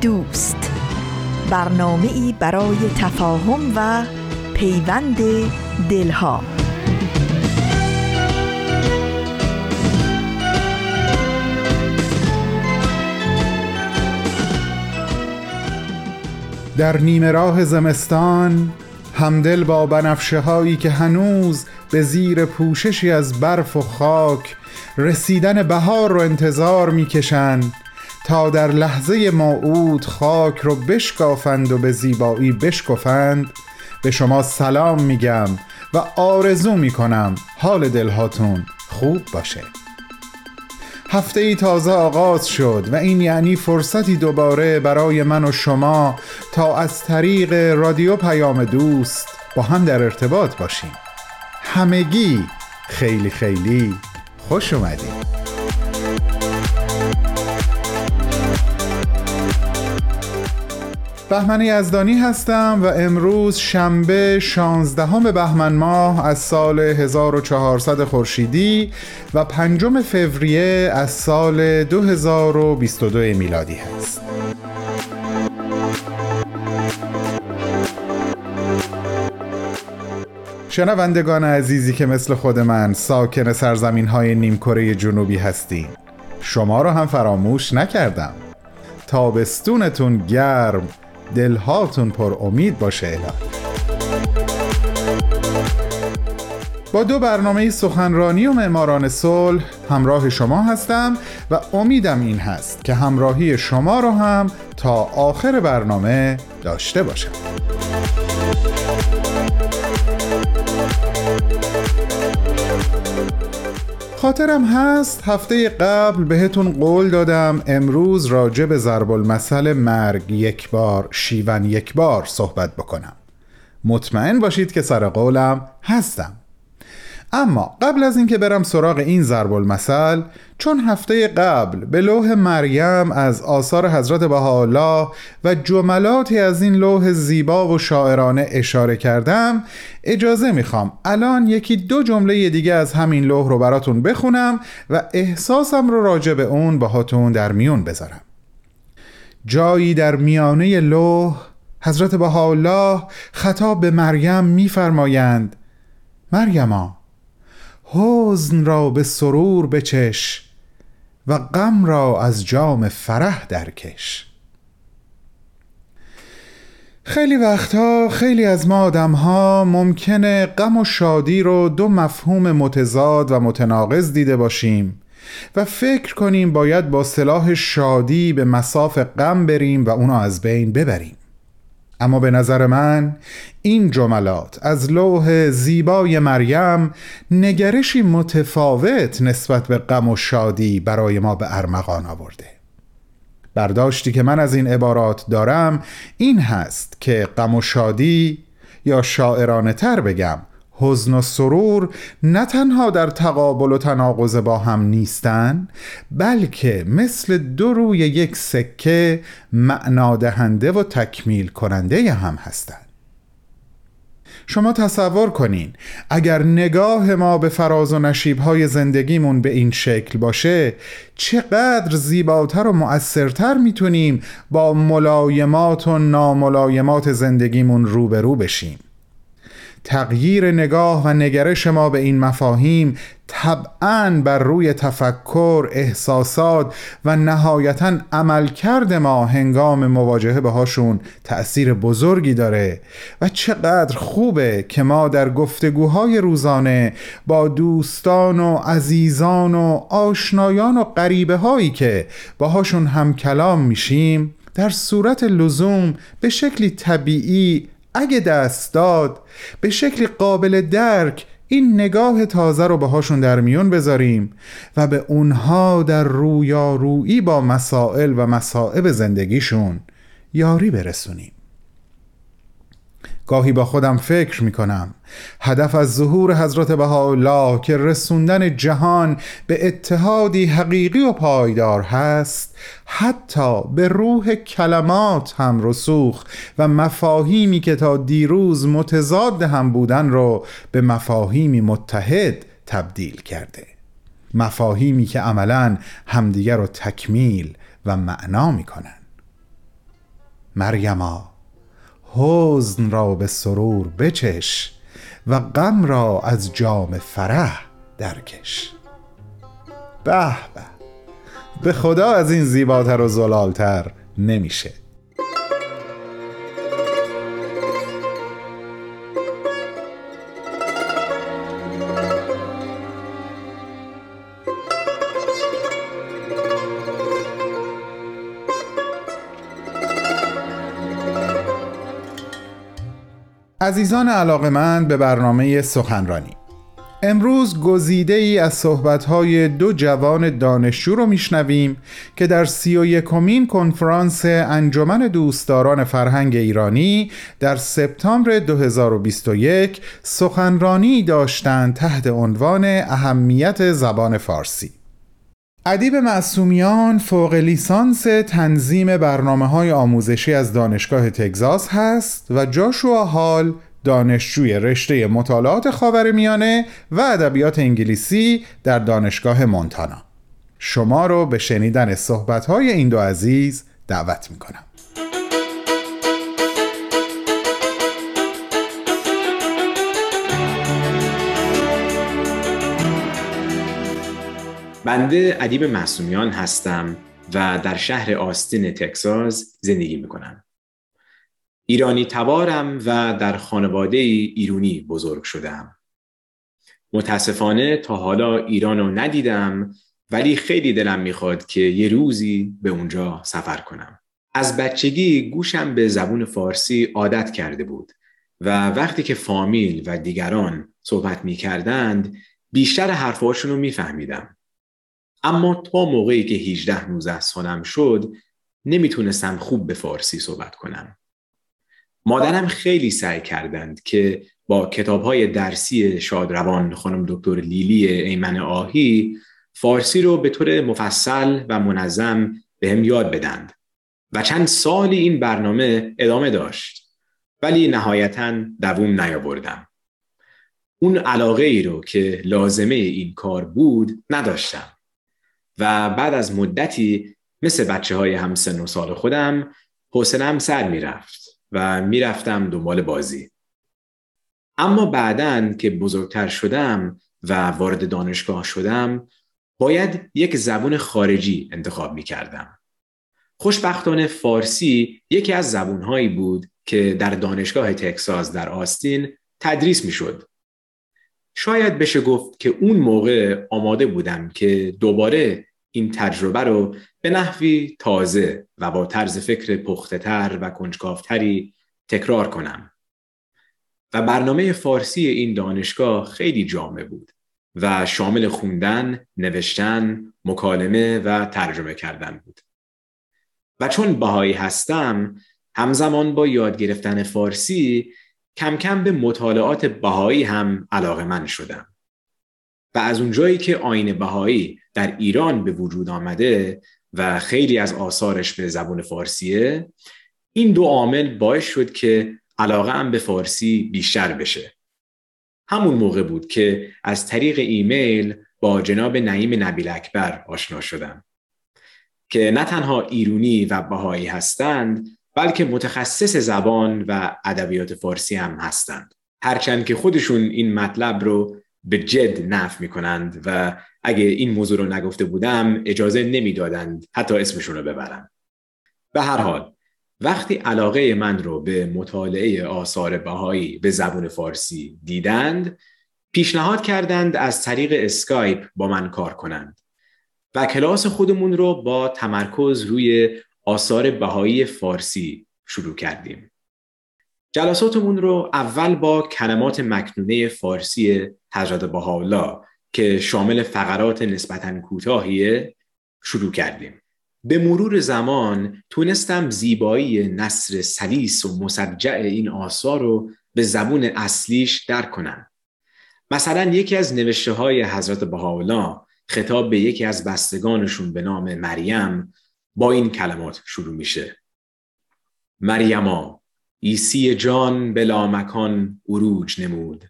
دوست. برنامه ای برای تفاهم و پیوند دلها. در نیمه راه زمستان همدل با بنفشه هایی که هنوز به زیر پوششی از برف و خاک رسیدن بهار رو انتظار می‌کشند. تا در لحظه موعود خاک رو بشکافند و به زیبایی بشکفند به شما سلام میگم و آرزو می‌کنم حال دلهاتون خوب باشه. هفته ای تازه آغاز شد و این یعنی فرصتی دوباره برای من و شما تا از طریق رادیو پیام دوست با هم در ارتباط باشیم. همگی خیلی خیلی خوش اومدید. بهمن یزدانی هستم و امروز شنبه 16 بهمن ماه از سال 1400 خورشیدی و پنجم فوریه از سال 2022 میلادی هست. شنوندگان عزیزی که مثل خود من ساکن سرزمین های نیمکره جنوبی هستیم شما رو هم فراموش نکردم. تابستونتون گرم دلهاتون پر امید باشه الهی با دو برنامه سخنرانی و معماران صلح همراه شما هستم و امیدم این هست که همراهی شما رو هم تا آخر برنامه داشته باشم. خاطرم هست هفته قبل بهتون قول دادم امروز راجع به ضرب المثل مرگ یک بار شیون یک بار صحبت بکنم. مطمئن باشید که سر قولم هستم. اما قبل از اینکه برم سراغ این ضرب المثل چون هفته قبل به لوح مریم از آثار حضرت بهاءالله و جملاتی از این لوح زیبا و شاعرانه اشاره کردم اجازه می‌خوام الان یکی دو جمله دیگه از همین لوح رو براتون بخونم و احساسم رو راجع به اون باهاتون در میون بذارم. جایی در میانه لوح حضرت بهاءالله خطاب به مریم میفرمایند مریم حزن را به سرور بچش و غم را از جام فرح درکش. خیلی وقتها خیلی از ما آدم ها ممکنه غم و شادی رو دو مفهوم متضاد و متناقض دیده باشیم و فکر کنیم باید با سلاح شادی به مساف غم بریم و اونو از بین ببریم. اما به نظر من این جملات از لوح زیبای مریم نگرشی متفاوت نسبت به غم و شادی برای ما به ارمغان آورده. برداشتی که من از این عبارات دارم این هست که غم و شادی یا شاعرانه تر بگم حزن و سرور نه تنها در تقابل و تناقض با هم نیستند بلکه مثل دو روی یک سکه معنادهنده و تکمیل کننده هم هستند شما تصور کنین اگر نگاه ما به فراز و نشیبهای زندگیمون به این شکل باشه چقدر زیباتر و مؤثرتر می‌تونیم با ملایمات و ناملایمات زندگیمون روبرو بشیم. تغییر نگاه و نگرش ما به این مفاهیم طبعا بر روی تفکر، احساسات و نهایتا عملکرد ما هنگام مواجهه باهاشون تأثیر بزرگی داره و چقدر خوبه که ما در گفتگوهای روزانه با دوستان و عزیزان و آشنایان و غریبه هایی که باهاشون هم کلام میشیم در صورت لزوم به شکلی طبیعی اگه دست داد به شکل قابل درک این نگاه تازه رو باهاشون در میون بذاریم و به اونها در رویارویی با مسائل و مسائب زندگیشون یاری برسونیم. گاهی با خودم فکر می کنم هدف از ظهور حضرت بهاءالله که رسوندن جهان به اتحادی حقیقی و پایدار هست حتی به روح کلمات هم رسوخ و مفاهیمی که تا دیروز متضاد هم بودن رو به مفاهیمی متحد تبدیل کرده. مفاهیمی که عملا همدیگر رو تکمیل و معنا می کنن مریم حزن را به سرور بچش و غم را از جام فرح درکش. به به به خدا از این زیباتر و زلالتر نمیشه. عزیزان علاقمند به برنامه سخنرانی. امروز گزیده ای از صحبتهای دو جوان دانشجو رو میشنویم که در سی و یکمین کنفرانس انجمن دوستداران فرهنگ ایرانی در سپتامبر 2021 سخنرانی داشتند تحت عنوان اهمیت زبان فارسی. ادیب معصومیان فوق لیسانس تنظیم برنامه های آموزشی از دانشگاه تگزاس هست و جاشوا هال دانشجوی رشته مطالعات خاورمیانه و ادبیات انگلیسی در دانشگاه مونتانا. شما رو به شنیدن صحبت‌های این دو عزیز دعوت می‌کنم. بنده ادیب معصومیان هستم و در شهر آستین تکساس زندگی می‌کنم. ایرانی تبارم و در خانواده ایرونی بزرگ شدم. متاسفانه تا حالا ایران رو ندیدم ولی خیلی دلم می‌خواد که یه روزی به اونجا سفر کنم. از بچگی گوشم به زبون فارسی عادت کرده بود و وقتی که فامیل و دیگران صحبت می‌کردند بیشتر حرفاشون رو میفهمیدم. اما تا موقعی که 18 19 سالم شد نمی‌تونستم خوب به فارسی صحبت کنم. مادرم خیلی سعی کردند که با کتاب های درسی شادروان خانم دکتر لیلی ایمن آهی فارسی رو به طور مفصل و منظم به هم یاد بدند و چند سالی این برنامه ادامه داشت. ولی نهایتا دووم نیاوردم. اون علاقه ای رو که لازمه این کار بود نداشتم. و بعد از مدتی مثل بچه های همسن و سال خودم حوصلم سر می‌رفت و می‌رفتم دنبال بازی اما بعدا که بزرگتر شدم و وارد دانشگاه شدم باید یک زبون خارجی انتخاب می کردم. خوشبختانه فارسی یکی از زبونهایی بود که در دانشگاه تکساس در آستین تدریس می شد. شاید بشه گفت که اون موقع آماده بودم که دوباره این تجربه رو به نحوی تازه و با طرز فکر پختهتر و کنجکافتری تکرار کنم. و برنامه فارسی این دانشگاه خیلی جامع بود و شامل خوندن، نوشتن، مکالمه و ترجمه کردن بود. و چون بهایی هستم، همزمان با یاد گرفتن فارسی کم کم به مطالعات بهایی هم علاقه من شدم. و از اونجایی که آین بهایی در ایران به وجود آمده و خیلی از آثارش به زبان فارسیه این دو عامل باعث شد که علاقه هم به فارسی بیشتر بشه. همون موقع بود که از طریق ایمیل با جناب نعیم نبیل اکبر آشنا شدم که نه تنها ایرونی و بهایی هستند بلکه متخصص زبان و ادبیات فارسی هم هستند. هرچند که خودشون این مطلب رو به جد نف می‌کنند و اگه این موضوع رو نگفته بودم اجازه نمی‌دادند حتی اسمشون رو ببرم به هر حال وقتی علاقه من رو به مطالعه آثار بهایی به زبون فارسی دیدند پیشنهاد کردند از طریق اسکایپ با من کار کنند و کلاس خودمون رو با تمرکز روی آثار بهایی فارسی شروع کردیم. جلساتمون رو اول با کلمات مکنونه فارسی حضرت بهاءالله که شامل فقرات نسبتا کوتاهیه شروع کردیم. به مرور زمان تونستم زیبایی نصر سلیس و مسجع این آثار رو به زبون اصلیش درک کنم. مثلا یکی از نوشته های حضرت بهاءالله خطاب به یکی از بستگانشون به نام مریم با این کلمات شروع میشه. مریما ایسی جان بلا مکان اروج نمود.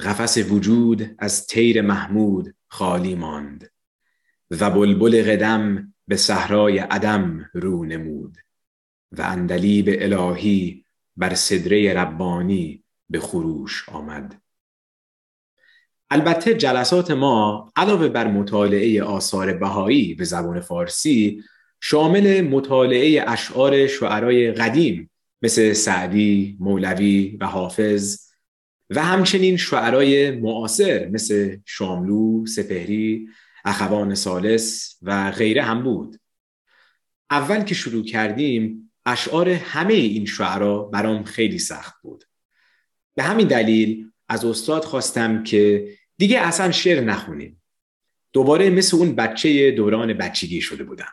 قفس وجود از تیر محمود خالی ماند و بلبل قدم به صحرای عدم رو نمود و اندلیب الهی بر صدره ربانی به خروش آمد. البته جلسات ما علاوه بر مطالعه آثار بهایی به زبان فارسی شامل مطالعه اشعار شعرای قدیم مثل سعدی، مولوی و حافظ و همچنین شعرای معاصر مثل شاملو، سپهری، اخوان سالس و غیره هم بود. اول که شروع کردیم اشعار همه این شعرا برام خیلی سخت بود. به همین دلیل از استاد خواستم که دیگه اصلا شعر نخونیم. دوباره مثل اون بچه دوران بچگی شده بودم.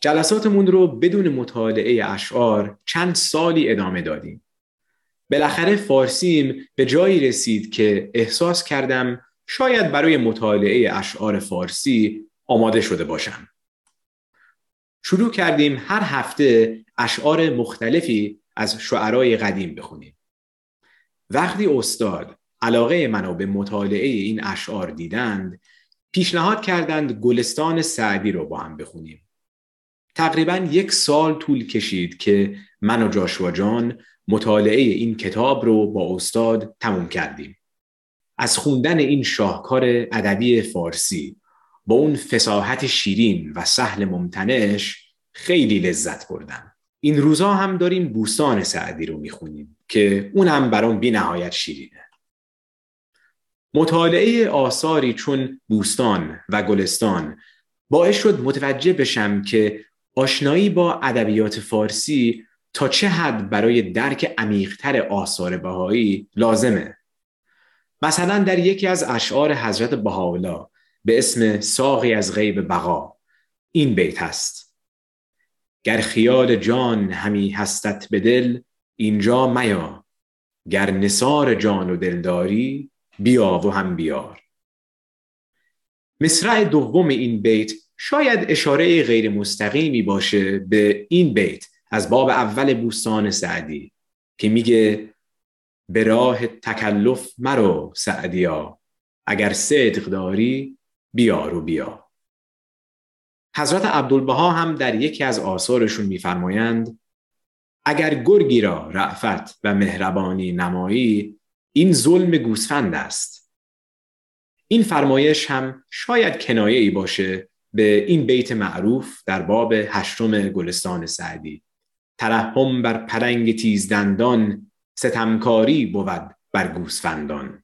جلساتمون رو بدون مطالعه اشعار چند سالی ادامه دادیم. بالاخره فارسیم به جایی رسید که احساس کردم شاید برای مطالعه اشعار فارسی آماده شده باشم. شروع کردیم هر هفته اشعار مختلفی از شعرای قدیم بخونیم. وقتی استاد علاقه منو به مطالعه این اشعار دیدند پیشنهاد کردند گلستان سعدی رو با هم بخونیم. تقریبا یک سال طول کشید که من و جاشوا جان مطالعه این کتاب رو با استاد تموم کردیم. از خوندن این شاهکار ادبی فارسی با اون فساحت شیرین و سهل ممتنش خیلی لذت بردم. این روزا هم داریم بوستان سعدی رو می‌خونیم که اونم برام بی نهایت شیرینه. مطالعه آثاری چون بوستان و گلستان باعث شد متوجه بشم که آشنایی با ادبیات فارسی تا چه حد برای درک عمیقتر آثار بهایی لازمه؟ مثلا در یکی از اشعار حضرت بهاءالله به اسم ساقی از غیب بقا این بیت هست. گر خیال جان همی هستت به دل اینجا میا. گر نصار جان و دلداری بیا و هم بیار. مصرع دوم این بیت شاید اشاره غیر مستقیمی باشه به این بیت از باب اول بوستان سعدی که میگه به راه تکلف مرو سعدیا اگر صدق داری بیار و بیا. حضرت عبدالبها هم در یکی از آثارشون میفرمایند اگر گرگی را رعفت و مهربانی نمایی این ظلم گوسفند است. این فرمایش هم شاید کنایه ای باشه به این بیت معروف در باب هشتم گلستان سعدی. ترحم بر پرنگ تیزدندان ستمکاری بود بر گوسفندان.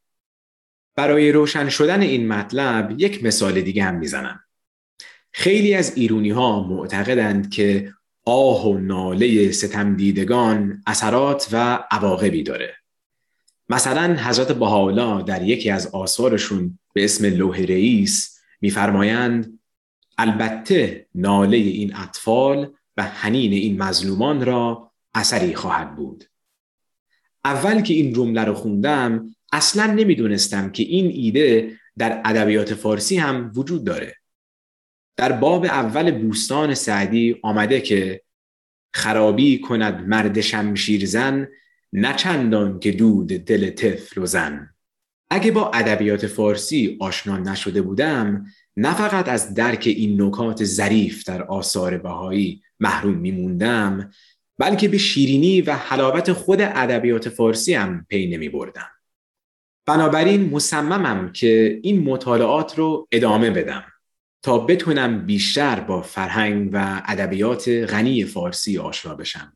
برای روشن شدن این مطلب یک مثال دیگه هم می‌زنم. خیلی از ایرونی ها معتقدند که آه و ناله ستم دیدگان اثرات و عواقبی داره. مثلا حضرت بهاءالله در یکی از آثارشون به اسم لوح رئیس میفرمایند البته ناله این اطفال و حنین این مظلومان را اثری خواهد بود. اول که این جمله رو خوندم اصلا نمی‌دونستم که این ایده در ادبیات فارسی هم وجود داره. در باب اول بوستان سعدی آمده که خرابی کند مرد شمشیر زن نچندان که دود دل طفل و زن. اگه با ادبیات فارسی آشنا نشده بودم نه فقط از درک این نکات ظریف در آثار بهایی محروم میموندم بلکه به شیرینی و حلاوت خود ادبیات فارسی هم پی نمی بردم. بنابراین مصممم که این مطالعات رو ادامه بدم تا بتونم بیشتر با فرهنگ و ادبیات غنی فارسی آشنا بشم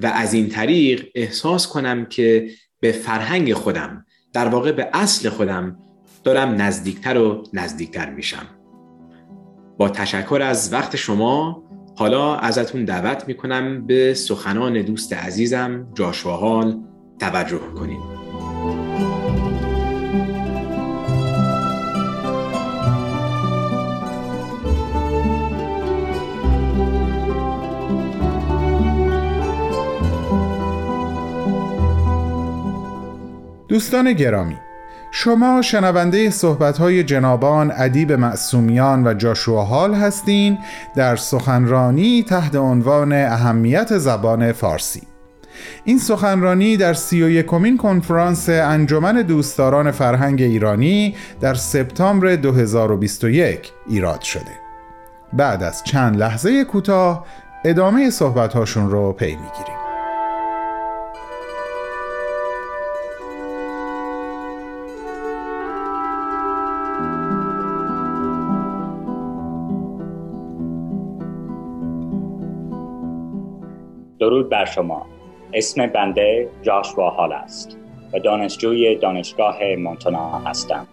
و از این طریق احساس کنم که به فرهنگ خودم در واقع به اصل خودم دارم نزدیکتر و نزدیکتر میشم. با تشکر از وقت شما حالا ازتون دعوت می‌کنم به سخنان دوست عزیزم جاشوا حال توجه کنید دوستان گرامی شما شنونده صحبت‌های جنابان ادیب معصومیان و جاشوا حال هستین در سخنرانی تحت عنوان اهمیت زبان فارسی. این سخنرانی در سی و یکمین کنفرانس انجمن دوستداران فرهنگ ایرانی در سپتامبر 2021 ایراد شده. بعد از چند لحظه کوتاه ادامه صحبت‌هاشون رو پی می‌گیریم. بر شما. اسم بنده جاشوا هال است و دانشجوی دانشگاه مونتانا هستم.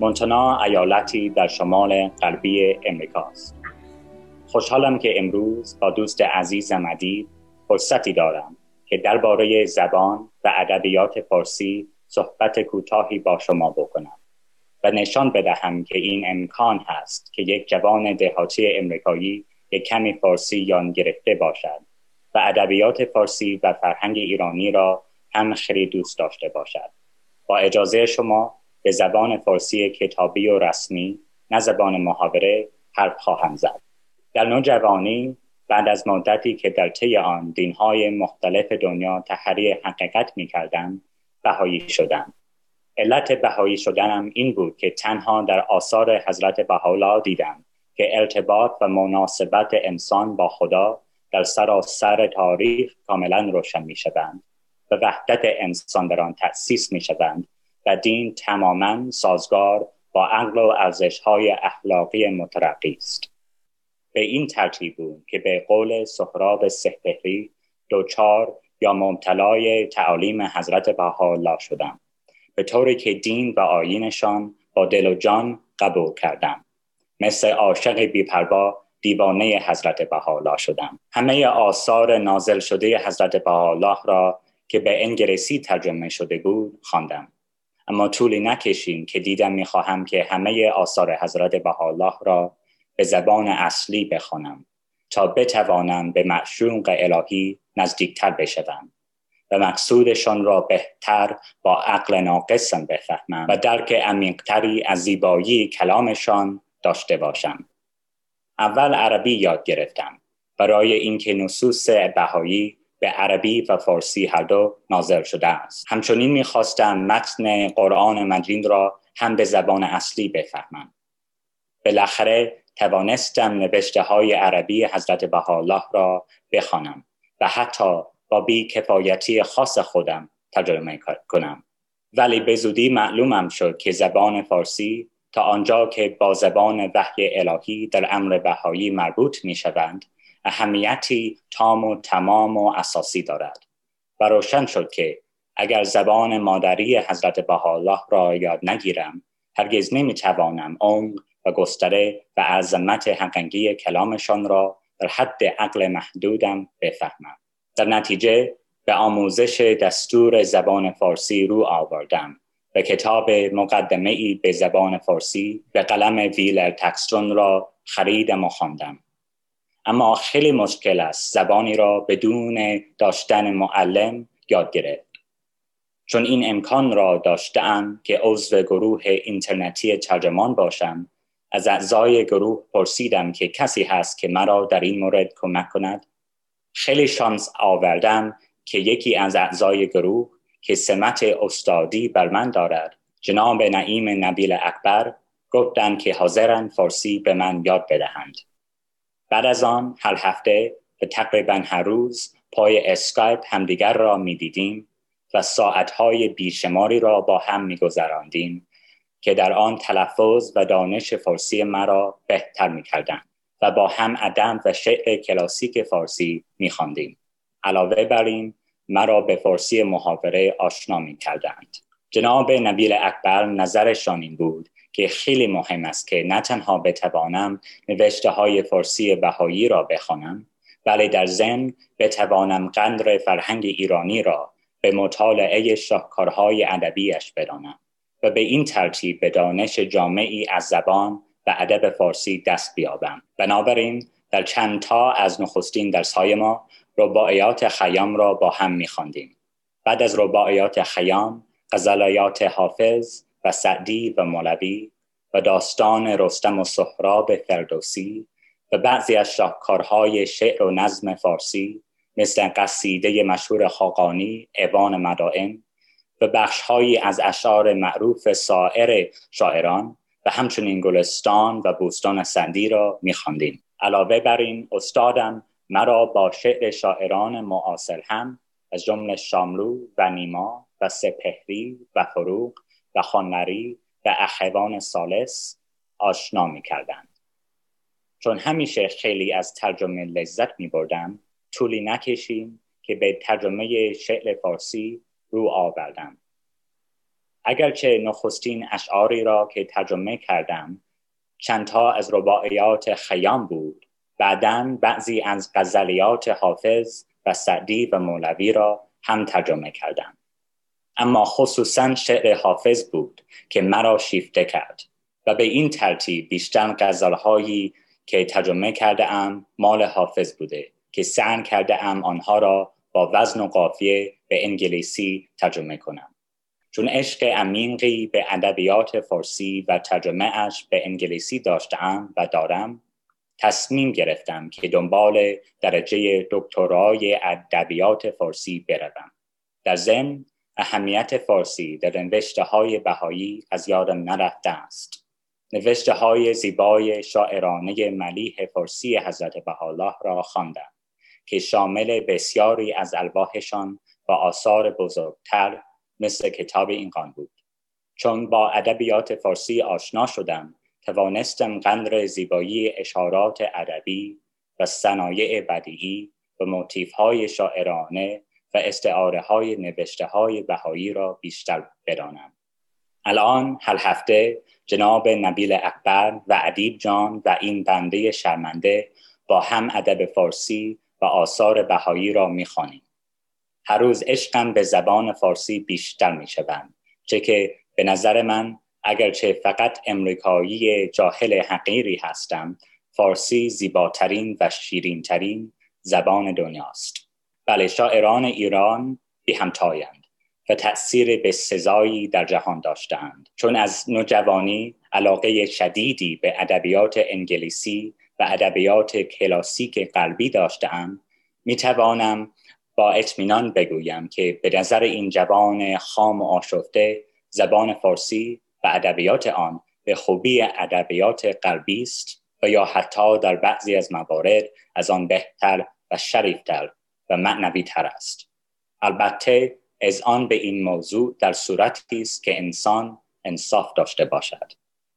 مونتانا ایالتی در شمال غربی امریکاست خوشحالم که امروز با دوست عزیزم ادیب فرصتی دارم که درباره زبان و ادبیات فارسی صحبت کوتاهی با شما بکنم و نشان بدهم که این امکان هست که یک جوان دهاتی امریکایی یک کمی فارسی یان گرفته باشد. ادبیات فارسی و فرهنگ ایرانی را هم خیلی دوست داشته باشد. با اجازه شما به زبان فارسی کتابی و رسمی نه زبان محاوره حرف خواهم زد. در نوجوانی بعد از مدتی که در طی آن دینهای مختلف دنیا تحری حقیقت می کردم بهایی شدم. علت بهایی شدنم این بود که تنها در آثار حضرت بهاءالله دیدم که ارتباط و مناسبت انسان با خدا در سراسر تاریخ کاملا روشن می شوند و وحدت انسان در آن تأسیس می شوند و دین تماما سازگار با عقل و ارزش های اخلاقی مترقی است. به این ترتیب بود که به قول سهراب سهتهری دوچار یا ممتلای تعالیم حضرت بهاءالله شدم به طوری که دین و آینشان با دل و جان قبول کردم. مثل عاشق بیپروا دیوانه حضرت بهاءالله شدم. همه آثار نازل شده حضرت بهاءالله را که به انگلیسی ترجمه شده بود خواندم. اما طولی نکشین که دیدم می‌خواهم که همه آثار حضرت بهاءالله را به زبان اصلی بخوانم تا بتوانم به معشوق الهی نزدیکتر بشوم و مقصودشان را بهتر با عقل ناقصم بفهمم و درک عمیقتری از زیبایی کلامشان داشته باشم. اول عربی یاد گرفتم. برای اینکه نصوص بهایی به عربی و فارسی هر دو نازل شده است. همچنین می‌خواستم متن قرآن مجید را هم به زبان اصلی بفهمم. بالاخره توانستم نوشته های عربی حضرت بهاءالله را بخوانم و حتی با بی کفایتی خاص خودم ترجمه کنم. ولی به زودی معلومم شد که زبان فارسی تا آنجا که با زبان وحی الهی در امر بهایی مربوط می شوند اهمیتی تام و تمام و اساسی دارد. و روشن شد که اگر زبان مادری حضرت بهاءالله را یاد نگیرم هرگز نمی توانم عمق و گستره و عظمت حقیقی کلامشان را در حد عقل محدودم بفهمم. در نتیجه به آموزش دستور زبان فارسی رو آوردم. و کتاب مقدمه ای به زبان فارسی به قلم ویلر تکستون را خریدم و خواندم. اما خیلی مشکل است زبانی را بدون داشتن معلم یاد گرفت. چون این امکان را داشتم که عضو گروه اینترنتی ترجمان باشم از اعضای گروه پرسیدم که کسی هست که مرا در این مورد کمک کند. خیلی شانس آوردم که یکی از اعضای گروه که سمت استادی بر من دارد. جناب نعیم نبیل اکبر گفتند که حاضرن فارسی به من یاد بدهند. بعد از آن هر هفته و تقریبا هر روز پای اسکایپ همدیگر را می‌دیدیم و ساعتهای بیشماری را با هم میگذراندیم که در آن تلفظ و دانش فارسی مرا بهتر می‌کردند و با هم ادم و شعر کلاسیک فارسی میخواندیم. علاوه بر این مرا به فارسی محاوره آشنا می کردند. جناب نبیل اکبر نظرشان این بود که خیلی مهم است که نه تنها بتوانم نوشته های فارسی بهایی را بخوانم بله در ضمن بتوانم قدر فرهنگ ایرانی را به مطالعه شاهکارهای ادبیش بدانم و به این ترتیب به دانش جامعی از زبان و ادب فارسی دست بیابم بنابراین در چند تا از نخستین درسهای ما رباعیات خیام را با هم میخواندیم. بعد از رباعیات خیام غزلیات حافظ و سعدی و مولوی و داستان رستم و سهراب فردوسی و بعضی از شاهکارهای شعر و نظم فارسی مثل قصیده مشهور خاقانی ایوان مدائن و بخشهایی از اشعار معروف سایر شاعران و همچنین گلستان و بوستان سندی را میخواندیم. علاوه بر این استادم مرا با شعر شاعران معاصر هم از جمله شاملو و نیما و سپهری و فروغ و خانری و اخوان سالس آشنا می کردند. چون همیشه خیلی از ترجمه لذت می بردم طولی نکشیم که به ترجمه شعر فارسی رو آوردم. اگرچه نخستین اشعاری را که ترجمه کردم چندتا از رباعیات خیام بود بعدا بعضی از غزلیات حافظ و سعدی و مولوی را هم ترجمه کردم. اما خصوصا شعر حافظ بود که مرا شیفته کرد و به این ترتیب بیشتر غزلهایی که ترجمه کرده ام مال حافظ بوده که سعی کرده ام آنها را با وزن و قافیه به انگلیسی ترجمه کنم. چون عشق عمیقی به ادبیات فارسی و ترجمه اش به انگلیسی داشتم و دارم تصمیم گرفتم که دنبال درجه دکترای ادبیات فارسی بروم. در ضمن اهمیت فارسی در نوشته های بهایی از یادم نرفته است. نوشته های زیبای شاعرانه ملیح فارسی حضرت بهاءالله را خواندم که شامل بسیاری از الواحشان و آثار بزرگتر مثل کتاب اینقان بود. چون با ادبیات فارسی آشنا شدم توانستم قدر زیبایی اشارات ادبی و صنایع بدیعی و موتیف های شاعرانه و استعاره های نوشته های بهایی را بیشتر بدانم. الان هر هفته جناب نبیل اکبر و ادیب جان و این بنده شرمنده با هم ادب فارسی و آثار بهایی را می‌خوانیم. هر روز عشقم به زبان فارسی بیشتر می شوند چه که به نظر من اگرچه فقط امریکایی جاهل حقیری هستم فارسی زیباترین و شیرینترین زبان دنیاست. بله شاعران ایران بی همتایند و تأثیر به سزایی در جهان داشتند چون از نوجوانی علاقه شدیدی به ادبیات انگلیسی و ادبیات کلاسیک قلبی داشتم می توانم با اطمینان بگویم که به نظر این جوان خام و آشفته زبان فارسی و ادبیات آن به خوبی ادبیات غربی است و یا حتی در بعضی از موارد از آن بهتر و شریفتر و معنوی تر است. البته از آن به این موضوع در صورتی است که انسان انصاف داشته باشد.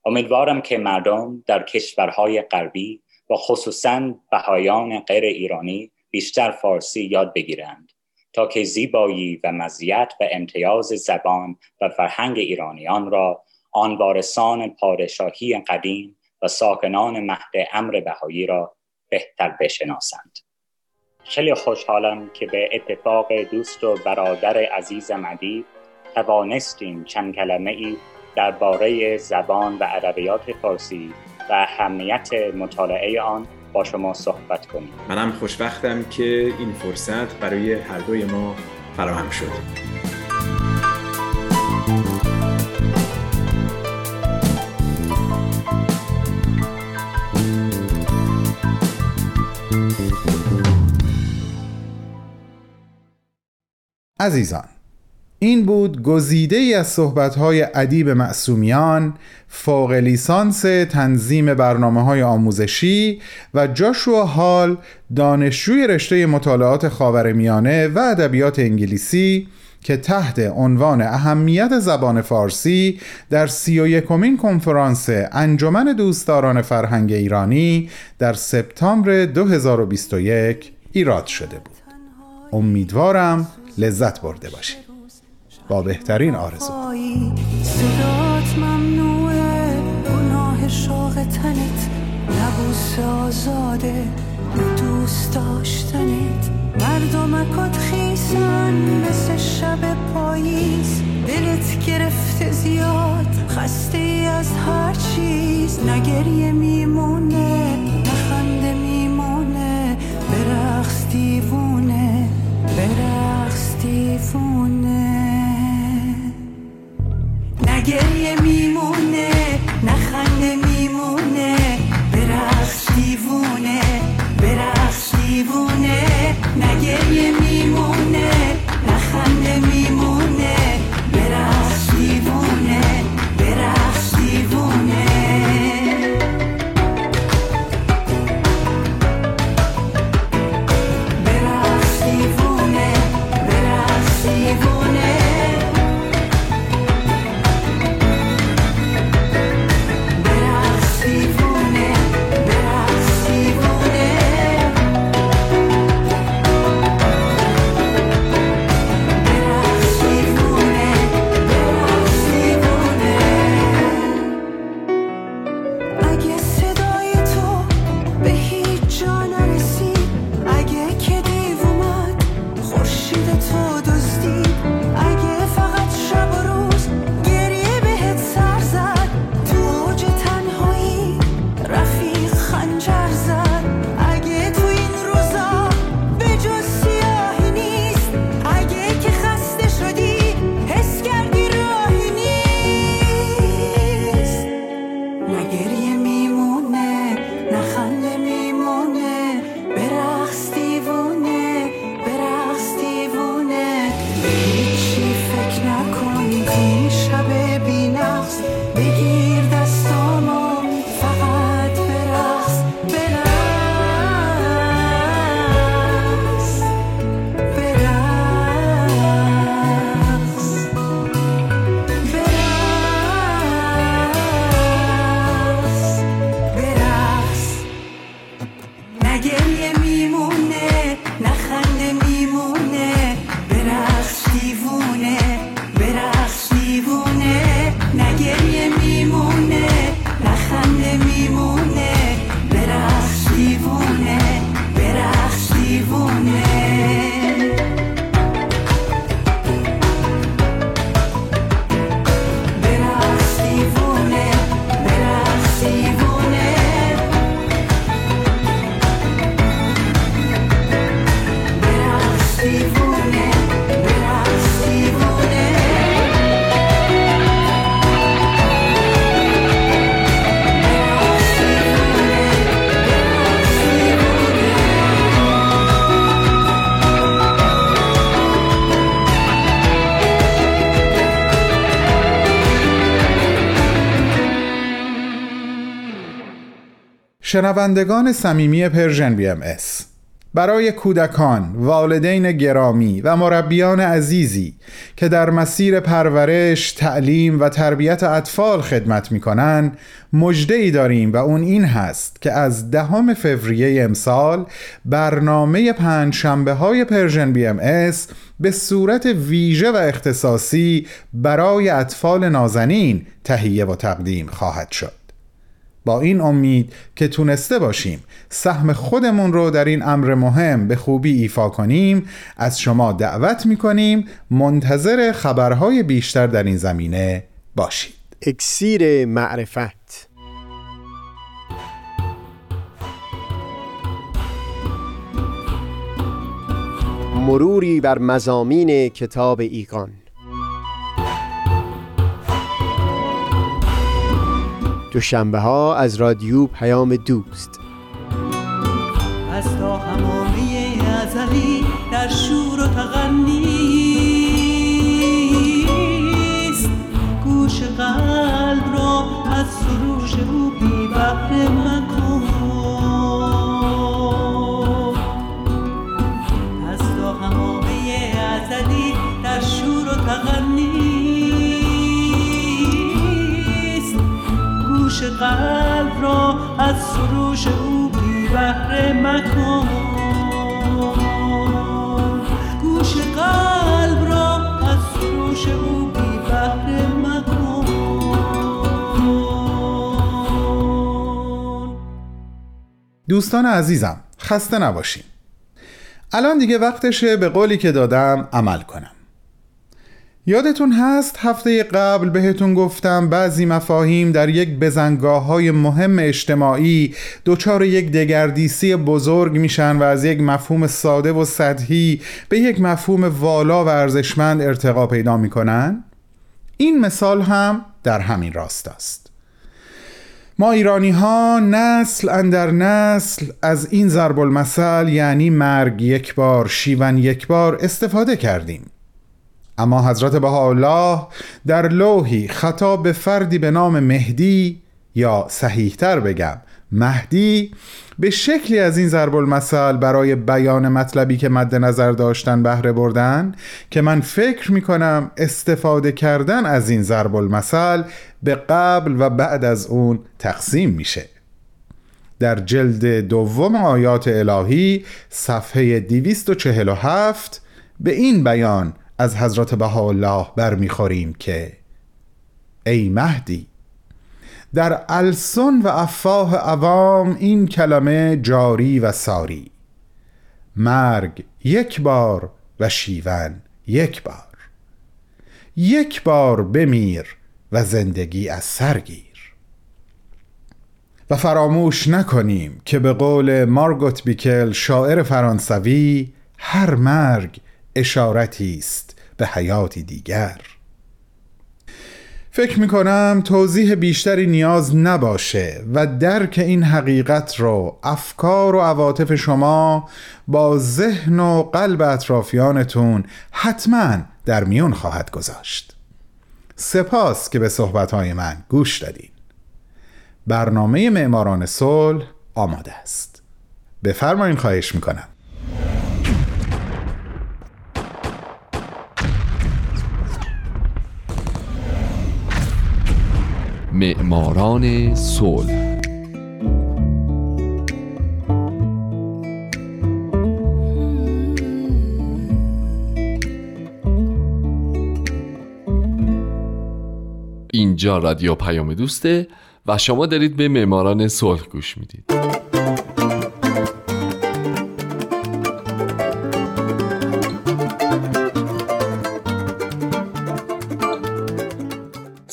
امیدوارم که مردم در کشورهای غربی و خصوصا بهایان غیر ایرانی بیشتر فارسی یاد بگیرند تا که زیبایی و مزیت و امتیاز زبان و فرهنگ ایرانیان را آن وارثان پادشاهی قدیم و ساکنان مهد امر بهایی را بهتر بشناسند. خیلی خوشحالم که به اتفاق دوست و برادر عزیزم ادیب توانستیم چند کلمه ای درباره زبان و ادبیات فارسی و اهمیت مطالعه آن با شما صحبت کنیم. منم خوشبختم که این فرصت برای هر دوی ما فراهم شد. عزیزان این بود گزیده ای از صحبت‌های ادیب معصومیان فوق لیسانس تنظیم برنامه های آموزشی و جاشوا هال دانشجوی رشته مطالعات خاورمیانه و ادبیات انگلیسی که تحت عنوان اهمیت زبان فارسی در سی و یکمین کنفرانس انجمن دوستداران فرهنگ ایرانی در سپتامبر 2021 ایراد شده بود. امیدوارم لذت برده باشید با بهترین آرزو. صدات ممنوعه. تنت. نبوس آزاده. دوست داشتنت. مردمکات خیسن مثل شب پاییز. دلت گرفته زیاد. خسته از هر چیز. نگریه میمونه. نخنده میمونه. برقص دیوونه. برقص دیوونه نه گریه میمونه نه خنده میمونه. برخش دیوونه برخش دیوونه. نه گریه شنوندگان صمیمی Persian BMS. برای کودکان، والدین گرامی و مربیان عزیزی که در مسیر پرورش، تعلیم و تربیت اطفال خدمت می کنند مژده ای داریم و اون این هست که از دهم فوریه امسال برنامه پنج شنبه های Persian BMS به صورت ویژه و اختصاصی برای اطفال نازنین تهیه و تقدیم خواهد شد. با این امید که تونسته باشیم سهم خودمون رو در این امر مهم به خوبی ایفا کنیم از شما دعوت می‌کنیم منتظر خبرهای بیشتر در این زمینه باشید. اکسیر معرفت. مروری بر مزامین کتاب ایقان دوشنبه ها از رادیو پیام دوست. از تا همامه ازلی در شور و تغنیست گوش قلب را از سروش او بی بهره مکن. قلب را از سروش او بی بهره مکن. گوش قلب را از سروش او بی مکن. دوستان عزیزم خسته نباشیم الان دیگه وقتشه به قولی که دادم عمل کنم. یادتون هست هفته قبل بهتون گفتم بعضی مفاهیم در یک بزنگاه های مهم اجتماعی دچار یک دگردیسی بزرگ میشن و از یک مفهوم ساده و سطحی به یک مفهوم والا و ارزشمند ارتقا پیدا می‌کنن؟ این مثال هم در همین راست است ما ایرانی ها نسل اندر نسل از این ضرب المثل یعنی مرگ یک بار شیون یک بار استفاده کردیم اما حضرت بهاءالله در لوحی خطاب به فردی به نام مهدی یا صحیحتر بگم مهدی به شکلی از این ضرب المثل برای بیان مطلبی که مد نظر داشتن بهره بردن که من فکر می کنم استفاده کردن از این ضرب المثل به قبل و بعد از اون تقسیم میشه. در جلد دوم آیات الهی صفحه 247 به این بیان از حضرت بهاءالله برمیخوریم که ای مهدی در السن و افواه عوام این کلمه جاری و ساری. مرگ یک بار و شیون یک بار. یک بار بمیر و زندگی از سرگیر و فراموش نکنیم که به قول مارگوت بیکل شاعر فرانسوی هر مرگ اشارتی است به حیاتی دیگر. فکر می کنم توضیح بیشتری نیاز نباشه و درک این حقیقت رو افکار و عواطف شما با ذهن و قلب اطرافیانتون حتما در میون خواهد گذاشت. سپاس که به صحبتهای من گوش دادین. برنامه معماران صلح آماده است. بفرمایین خواهش می‌کنم. معماران صلح. اینجا رادیو پیام دوسته و شما دارید به معماران صلح گوش می‌دید.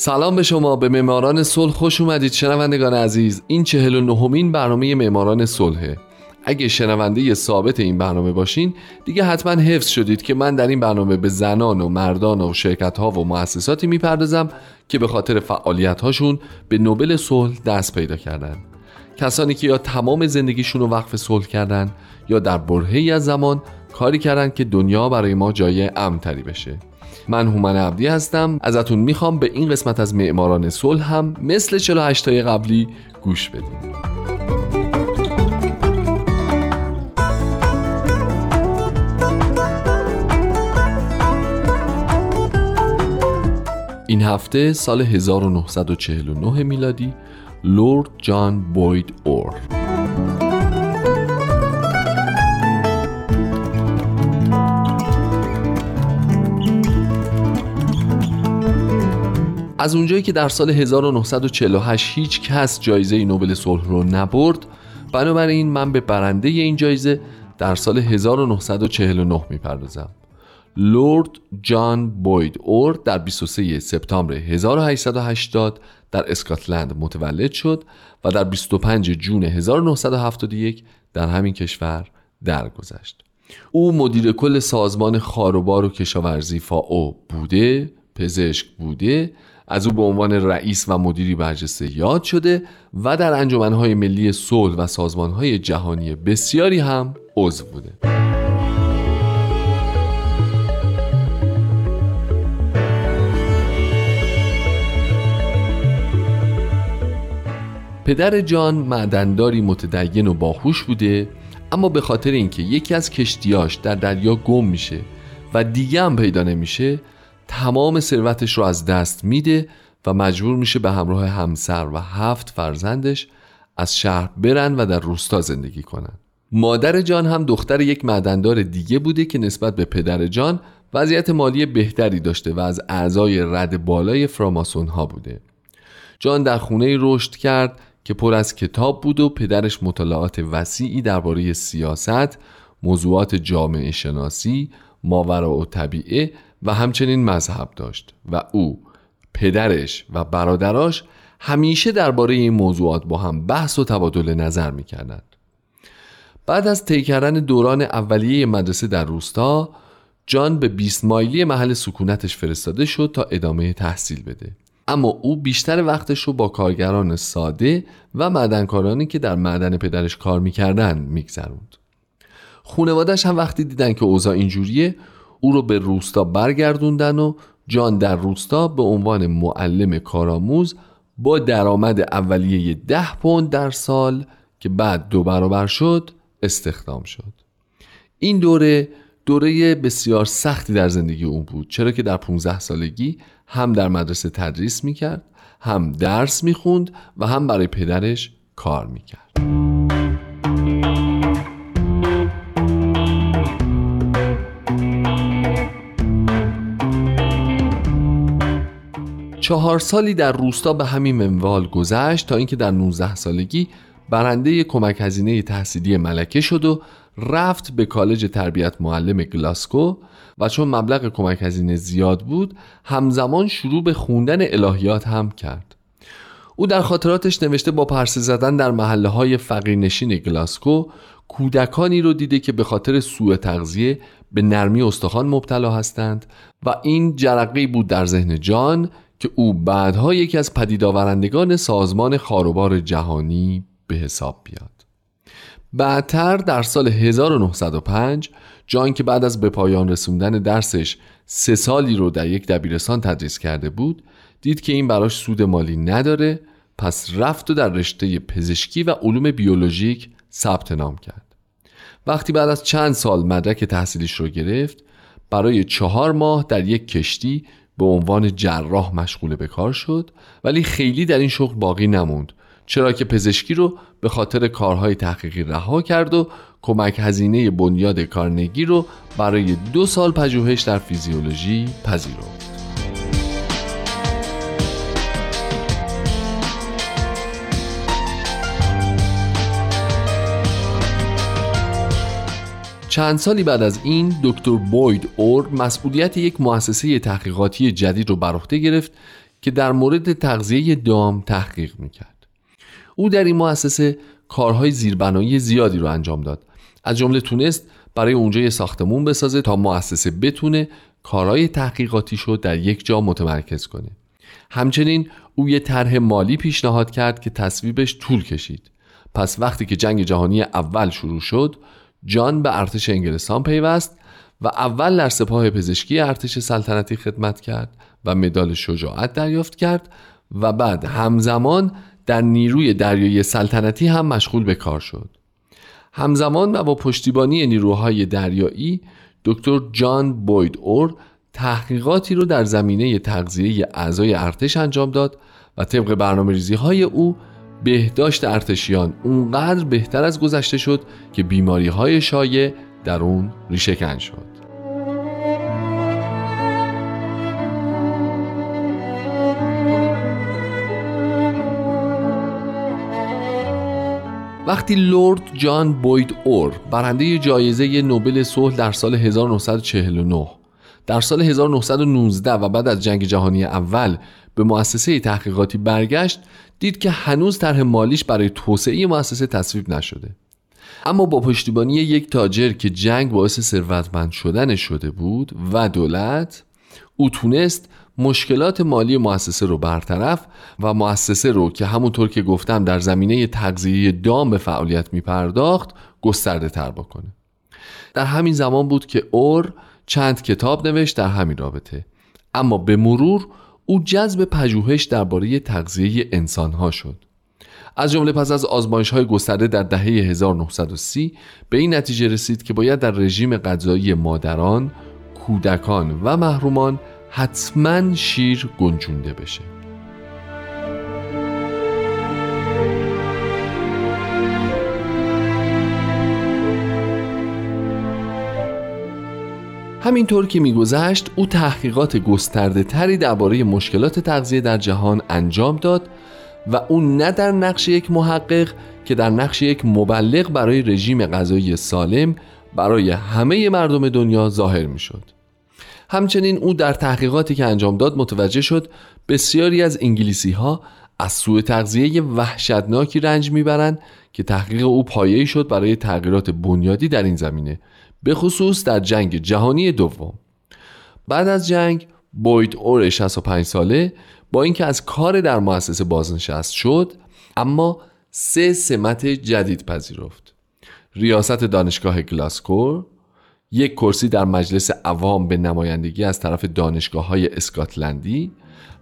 سلام به شما به معماران صلح خوش اومدید. شنوندگان عزیز این چهل و نهمین برنامه معماران صلحه. اگه شنونده ثابت این برنامه باشین دیگه حتما حفظ شدید که من در این برنامه به زنان و مردان و شرکت ها و مؤسساتی می‌پردازم که به خاطر فعالیت هاشون به نوبل صلح دست پیدا کردن. کسانی که یا تمام زندگیشون رو وقف صلح کردن یا در برهی از زمان کاری کردن که دنیا برای ما جای امتری بشه. من هومن عبدی هستم. ازتون می‌خوام به این قسمت از معماران صلح هم مثل 48 تای قبلی گوش بدیم. این هفته سال 1949 میلادی لورد جان بوید اور. از اونجایی که در سال 1948 هیچ کس جایزه نوبل صلح رو نبرد بنابراین من به برنده این جایزه در سال 1949 می‌پردازم لورد جان بوید اور در 23 سپتامبر 1880 در اسکاتلند متولد شد و در 25 جون 1971 در همین کشور درگذشت. او مدیر کل سازمان خاروبار و کشاورزی فاو بوده، پزشک بوده، از او به عنوان رئیس و مدیری برجسته یاد شده و در انجمنهای ملی صلح و سازمانهای جهانی بسیاری هم عضو بوده. پدر جان معدنداری متدین و باهوش بوده اما به خاطر اینکه یکی از کشتیاش در دریا گم میشه و دیگه هم پیدا نمیشه تمام ثروتش رو از دست میده و مجبور میشه به همراه همسر و هفت فرزندش از شهر برن و در روستا زندگی کنن. مادر جان هم دختر یک معدندار دیگه بوده که نسبت به پدر جان وضعیت مالی بهتری داشته و از اعضای رد بالای فراماسون ها بوده. جان در خونه رشد کرد که پر از کتاب بود و پدرش مطالعات وسیعی درباره سیاست، موضوعات جامعه شناسی، ماورا و طبیعه و همچنین مذهب داشت و او پدرش و برادراش همیشه درباره این موضوعات با هم بحث و تبادل نظر می‌کردند. بعد از طی کردن دوران اولیه مدرسه در روستا جان به 20 مایلی محل سکونتش فرستاده شد تا ادامه تحصیل بده اما او بیشتر وقتش رو با کارگران ساده و معدنکارانی که در معدن پدرش کار می‌کردن میگذروند خونوادش هم وقتی دیدن که اوضاع اینجوریه او رو به روستا برگردوندن و جان در روستا به عنوان معلم کارآموز با درآمد اولیه ده پوند در سال که بعد دو برابر شد استخدام شد. این دوره دوره بسیار سختی در زندگی او بود چرا که در 15 سالگی هم در مدرسه تدریس می‌کرد هم درس می‌خوند و هم برای پدرش کار می‌کرد. چهار سالی در روستا به همین منوال گذشت تا اینکه در 19 سالگی برنده کمک هزینه تحصیلی ملکه شد و رفت به کالج تربیت معلم گلاسکو و چون مبلغ کمک هزینه زیاد بود همزمان شروع به خوندن الهیات هم کرد. او در خاطراتش نوشته با پرسه زدن در محله های فقیرنشین گلاسکو کودکانی رو دیده که به خاطر سوء تغذیه به نرمی استخوان مبتلا هستند و این جرقه بود در ذهن جان که او بعدها یکی از پدیدآورندگان سازمان خاروبار جهانی به حساب بیاد. بعدتر در سال 1905 جان که بعد از به پایان رسوندن درسش سه سالی رو در یک دبیرستان تدریس کرده بود دید که این براش سود مالی نداره پس رفت و در رشته پزشکی و علوم بیولوژیک ثبت نام کرد. وقتی بعد از چند سال مدرک تحصیلیش رو گرفت برای چهار ماه در یک کشتی به عنوان جراح مشغول به کار شد ولی خیلی در این شغل باقی نموند چرا که پزشکی رو به خاطر کارهای تحقیقی رها کرد و کمک هزینه بنیاد کارنگی رو برای دو سال پژوهش در فیزیولوژی پذیرفت. چند سالی بعد از این دکتر بوید اور مسئولیت یک مؤسسه تحقیقاتی جدید رو بر عهده گرفت که در مورد تغذیه دام تحقیق می‌کرد. او در این مؤسسه کارهای زیربنایی زیادی رو انجام داد. از جمله تونست برای اونجا یه ساختمون بسازه تا مؤسسه بتونه کارهای تحقیقاتی شد در یک جا متمرکز کنه. همچنین او یه طرح مالی پیشنهاد کرد که تصویبش طول کشید. پس وقتی که جنگ جهانی اول شروع شد جان به ارتش انگلستان پیوست و اول در سپاه پزشکی ارتش سلطنتی خدمت کرد و مدال شجاعت دریافت کرد و بعد همزمان در نیروی دریایی سلطنتی هم مشغول به کار شد. همزمان و با پشتیبانی نیروهای دریایی دکتر جان بوید اور تحقیقاتی رو در زمینه تغذیه اعضای ارتش انجام داد و طبق برنامه ریزی های او بهداشت ارتشیان اونقدر بهتر از گذشته شد که بیماری های شایع در اون ریشهکن شد. وقتی لورد جان بوید اور برنده جایزه نوبل صلح در سال 1949 در سال 1919 و بعد از جنگ جهانی اول به مؤسسه تحقیقاتی برگشت دید که هنوز طرح مالیش برای توسعه مؤسسه تصویب نشده. اما با پشتیبانی یک تاجر که جنگ باعث ثروتمند شدن شده بود و دولت او تونست مشکلات مالی مؤسسه رو برطرف و مؤسسه رو که همونطور که گفتم در زمینه تغذیه دام به فعالیت می پرداخت گسترده تر بکنه. در همین زمان بود که اور چند کتاب نوشت در همین رابطه. اما به مرور او جذب پژوهش درباره تغذیه انسانها شد. از جمله پس از آزمایش های گسترده در دهه 1930 به این نتیجه رسید که باید در رژیم غذایی مادران، کودکان و محرومان حتما شیر گنجونده بشه. همینطور که میگذشت او تحقیقات گسترده تری درباره مشکلات تغذیه در جهان انجام داد و اون نه در نقش یک محقق که در نقش یک مبلغ برای رژیم غذایی سالم برای همه مردم دنیا ظاهر می شد. همچنین او در تحقیقاتی که انجام داد متوجه شد بسیاری از انگلیسی ها از سوء تغذیه وحشتناکی رنج می‌برند که تحقیق او پایه‌ای شد برای تغییرات بنیادی در این زمینه به خصوص در جنگ جهانی دوم. بعد از جنگ بوید اور 65 ساله با اینکه از کار در مؤسسه بازنشست شد اما سه سمت جدید پذیرفت. ریاست دانشگاه گلاسکو یک کرسی در مجلس عوام به نمایندگی از طرف دانشگاه های اسکاتلندی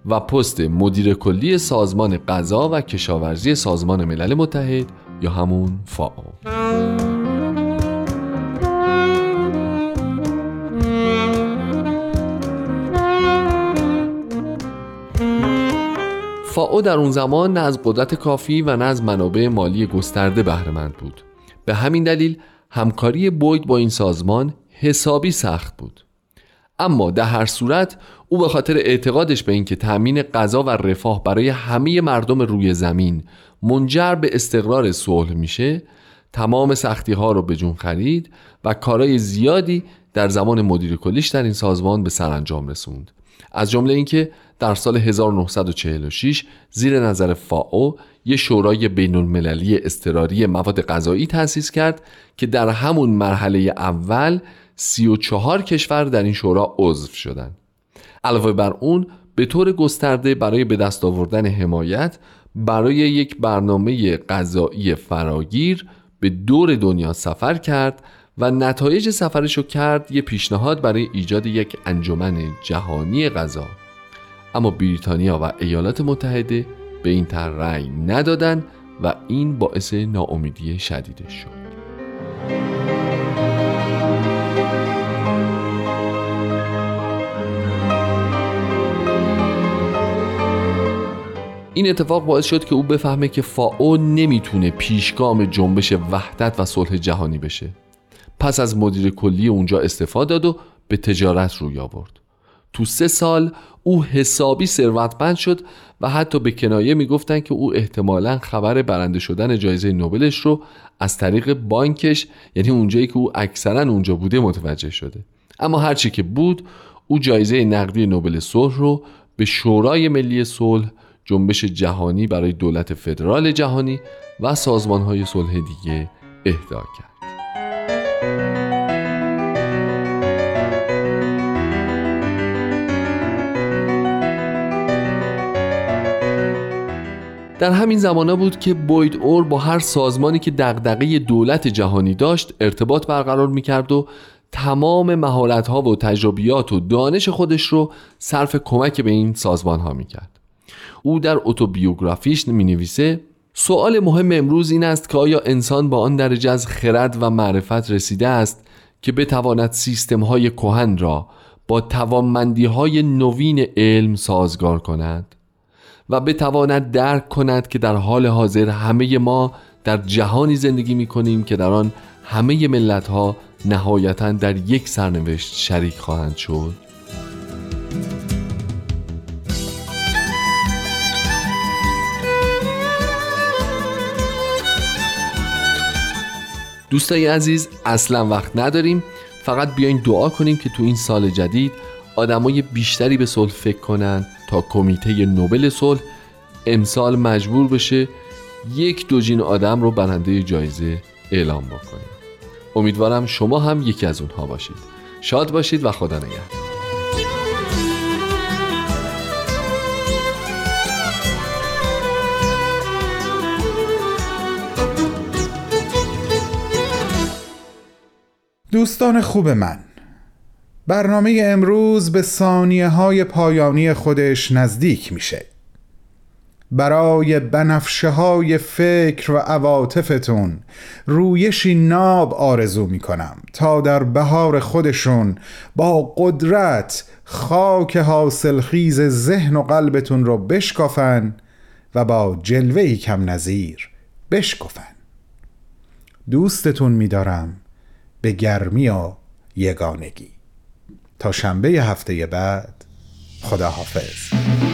و پست مدیر کلی سازمان غذا و کشاورزی سازمان ملل متحد یا همون فاو. فاو در اون زمان نه از قدرت کافی و نه از منابع مالی گسترده بهرهمند بود. به همین دلیل همکاری بوید با این سازمان حسابی سخت بود. اما در هر صورت او به خاطر اعتقادش به اینکه تأمین غذا و رفاه برای همه مردم روی زمین منجر به استقرار صلح میشه تمام سختی ها رو به جون خرید و کارهای زیادی در زمان مدیر کلیش در این سازمان به سرانجام رسوند. از جمله اینکه در سال 1946 زیر نظر فاو یه شورای بین المللی استراری مواد غذایی تأسیس کرد که در همون مرحله اول 34 کشور در این شورا عضو شدند. علاوه بر اون به طور گسترده برای به دست آوردن حمایت برای یک برنامه غذایی فراگیر به دور دنیا سفر کرد و نتایج سفرش رو کرد یه پیشنهاد برای ایجاد یک انجمن جهانی غذا اما بریتانیا و ایالات متحده به این طرح رأی ندادن و این باعث ناامیدی شدیدش شد. این اتفاق باعث شد که او بفهمه که فاو نمی‌تونه پیشگام جنبش وحدت و صلح جهانی بشه. پس از مدیر کلی اونجا استفاده داد و به تجارت روی آورد. تو سه سال او حسابی ثروتمند شد و حتی به کنایه می‌گفتن که او احتمالا خبر برنده شدن جایزه نوبلش رو از طریق بانکش یعنی اونجایی که او اکثرا اونجا بوده متوجه شده. اما هرچی که بود او جایزه نقدی نوبل صلح رو به شورای ملی صلح جنبش جهانی برای دولت فدرال جهانی و سازمانهای صلح دیگه اهدا کرد. در همین زمانه بود که بوید اور با هر سازمانی که دغدغه دولت جهانی داشت ارتباط برقرار می‌کرد و تمام مهارت ها و تجربیات و دانش خودش رو صرف کمک به این سازمان ها می‌کرد. او در اتوبیوگرافیش می نویسه سوال مهم امروز این است که آیا انسان با آن درجه از خرد و معرفت رسیده است که بتواند سیستم های کهن را با توانمندی های نوین علم سازگار کند؟ و بتواند درک کند که در حال حاضر همه ما در جهانی زندگی می کنیم که در آن همه ملت ها نهایتا در یک سرنوشت شریک خواهند شد. دوستای عزیز اصلا وقت نداریم. فقط بیاین دعا کنیم که تو این سال جدید آدمای بیشتری به صلح فکر کنن تا کمیته نوبل صلح امسال مجبور بشه یک دوجین آدم رو برنده جایزه اعلام بکنه. امیدوارم شما هم یکی از اونها باشید. شاد باشید و خدا نگهدار. دوستان خوب من برنامه امروز به ثانیه های پایانی خودش نزدیک میشه. برای بنفشه های فکر و عواطفتون رویشی ناب آرزو می‌کنم تا در بهار خودشون با قدرت خاک حاصلخیز ذهن و قلبتون رو بشکافن و با جلوهی کم نظیر بشکفن دوستتون میدارم به گرمی و یگانگی. تا شنبه هفته بعد. خدا حافظ